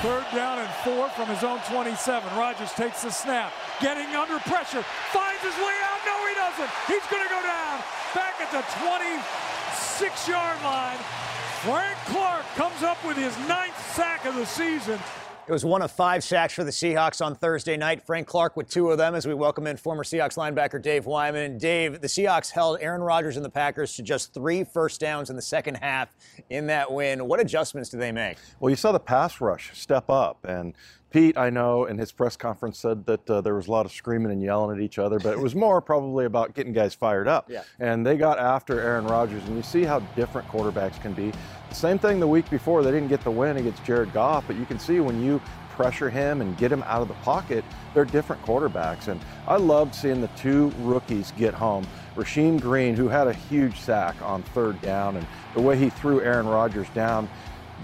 Third down and four from his own 27. Rodgers takes the snap, getting under pressure, finds his way out. No, he doesn't. He's going to go down. Back at the 26 yard line. Frank Clark comes up with his ninth sack of the season. It was one of five sacks for the Seahawks on Thursday night. Frank Clark with two of them as we welcome in former Seahawks linebacker Dave Wyman. Dave, the Seahawks held Aaron Rodgers and the Packers to just three first downs in the second half in that win. What adjustments did they make? Well, you saw the pass rush step up, and Pete, I know, in his press conference said that uh, there was a lot of screaming and yelling at each other, but it was more probably about getting guys fired up. Yeah. And they got after Aaron Rodgers, and you see how different quarterbacks can be. Same thing the week before, they didn't get the win against Jared Goff, but you can see when you pressure him and get him out of the pocket, they're different quarterbacks. And I loved seeing the two rookies get home. Rasheem Green, who had a huge sack on third down, and the way he threw Aaron Rodgers down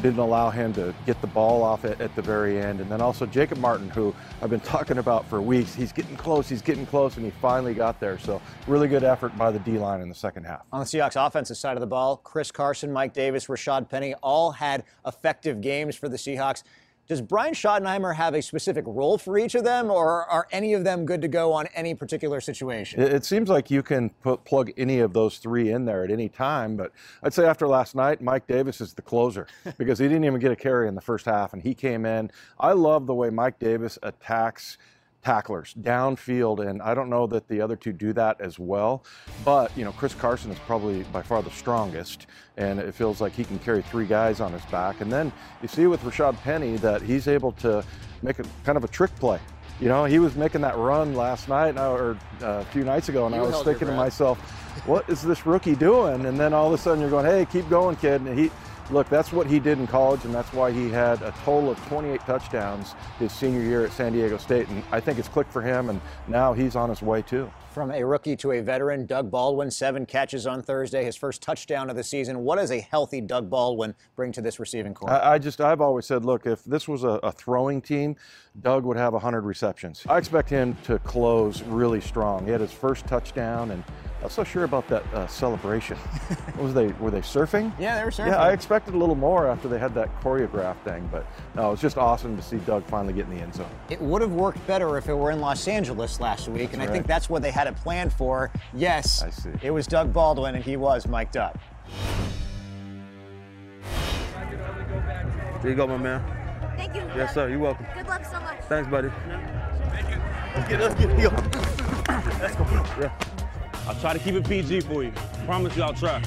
didn't allow him to get the ball off it at the very end. And then also Jacob Martin, who I've been talking about for weeks. He's getting close, he's getting close, and he finally got there. So really good effort by the D line in the second half. On the Seahawks offensive side of the ball, Chris Carson, Mike Davis, Rashaad Penny all had effective games for the Seahawks. Does Brian Schottenheimer have a specific role for each of them, or are any of them good to go on any particular situation? It, seems like you can put, plug any of those three in there at any time, but I'd say after last night, Mike Davis is the closer because he didn't even get a carry in the first half, and he came in. I love the way Mike Davis attacks tacklers downfield, and I don't know that the other two do that as well. But you know, Chris Carson is probably by far the strongest, and it feels like he can carry three guys on his back. And then you see with Rashaad Penny that he's able to make a kind of a trick play. You know, he was making that run last night or uh, a few nights ago, and You I was thinking to myself, "What is this rookie doing?" And then all of a sudden you're going, "Hey, keep going, kid!" And he Look, that's what he did in college, and that's why he had a total of 28 touchdowns his senior year at San Diego State. And I think it's clicked for him, and now he's on his way too. From a rookie to a veteran, Doug Baldwin, seven catches on Thursday, his first touchdown of the season. What does a healthy Doug Baldwin bring to this receiving corps? I, I just, I've always said, look, if this was a, a throwing team, Doug would have 100 receptions. I expect him to close really strong. He had his first touchdown, and not so sure about that uh, celebration. What was they, were they surfing? yeah, they were surfing. Yeah, I expected a little more after they had that choreographed thing, but no, it was just awesome to see Doug finally get in the end zone. It would have worked better if it were in Los Angeles last week, and I think that's what they had it planned for. Yes, I see. it was Doug Baldwin, and he was mic'd up. There you go, my man. Thank you. Yes, sir. You're welcome. Good luck so much. Thanks, buddy. Let's get, let's get, let's go. Let's go. Yeah. I'll try to keep it PG for you. I Promise you I'll try.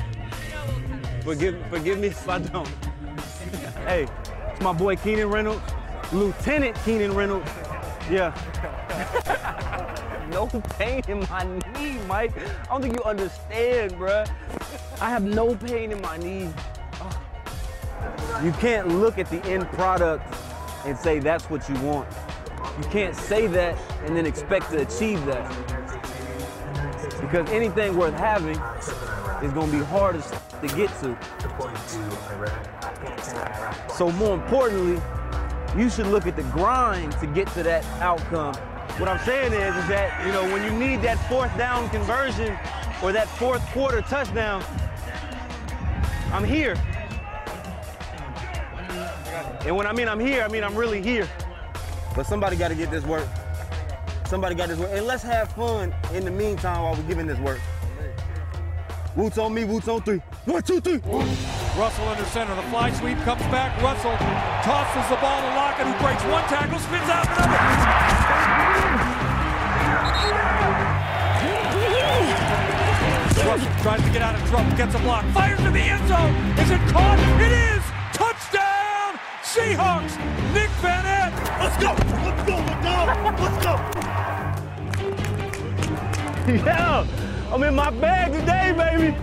Forgive, forgive me if I don't. hey, it's my boy Keenan Reynolds, Lieutenant Keenan Reynolds. Yeah. no pain in my knee, Mike. I don't think you understand, bruh. I have no pain in my knee. You can't look at the end product and say that's what you want. You can't say that and then expect to achieve that. Because anything worth having is gonna be hardest to get to. So more importantly, you should look at the grind to get to that outcome. What I'm saying is, is that, you know, when you need that fourth down conversion or that fourth quarter touchdown, I'm here. And when I mean I'm here, I mean I'm really here. But somebody got to get this work. Somebody got this work. And let's have fun in the meantime while we're giving this work. Woots on me, Woots on three. One, two, three. Russell under center. The fly sweep comes back. Russell tosses the ball to Lockett, who breaks one tackle, spins out another. Russell tries to get out of trouble, gets a block, fires in the end zone. Is it caught? It is! Touchdown! Seahawks! Nick Van Let's go. Let's go, let's. Let's go. yeah, I'm in my bag today, baby.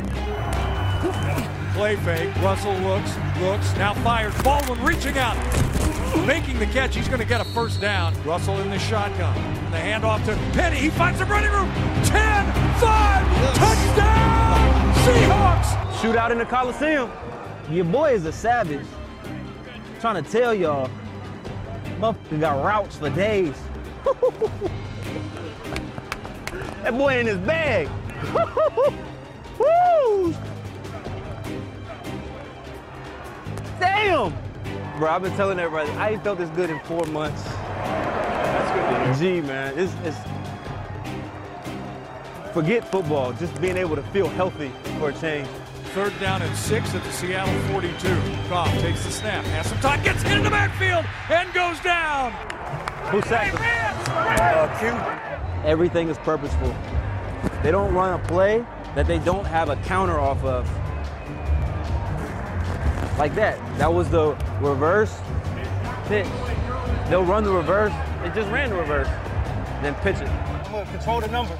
Play fake. Russell looks, looks, now fires. Baldwin reaching out, making the catch. He's going to get a first down. Russell in the shotgun. The handoff to Penny. He finds some running room. 10, 5, touchdown! Seahawks! Shootout in the Coliseum. Your boy is a savage. trying to tell y'all, motherfucker got routes for days. That boy in his bag. Woo! Damn! bro, I've been telling everybody, I ain't felt this good in four months. That's good. Gee, man, it's, it's forget football, just being able to feel healthy for a change. Third down and six at the Seattle 42. Goff takes the snap, has some time, gets hit in the backfield, and goes down. Who sacked him? Everything is purposeful. They don't run a play that they don't have a counter off of. Like that. That was the reverse pitch. They'll run the reverse. They just ran the reverse. Then pitch it. I'm gonna control the number.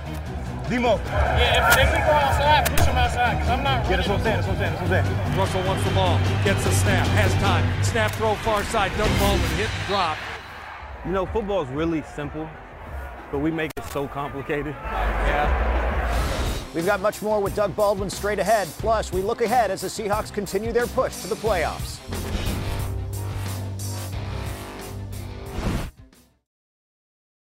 Demo. Yeah, if, if we go outside, push him outside, because I'm not Yeah, that's what I'm saying. That's what I'm saying. That's what I'm saying. Russell wants the ball, gets the snap, has time. Snap throw far side, Doug Baldwin hit and drop. You know, football is really simple, but we make it so complicated. Yeah. We've got much more with Doug Baldwin straight ahead. Plus, we look ahead as the Seahawks continue their push to the playoffs.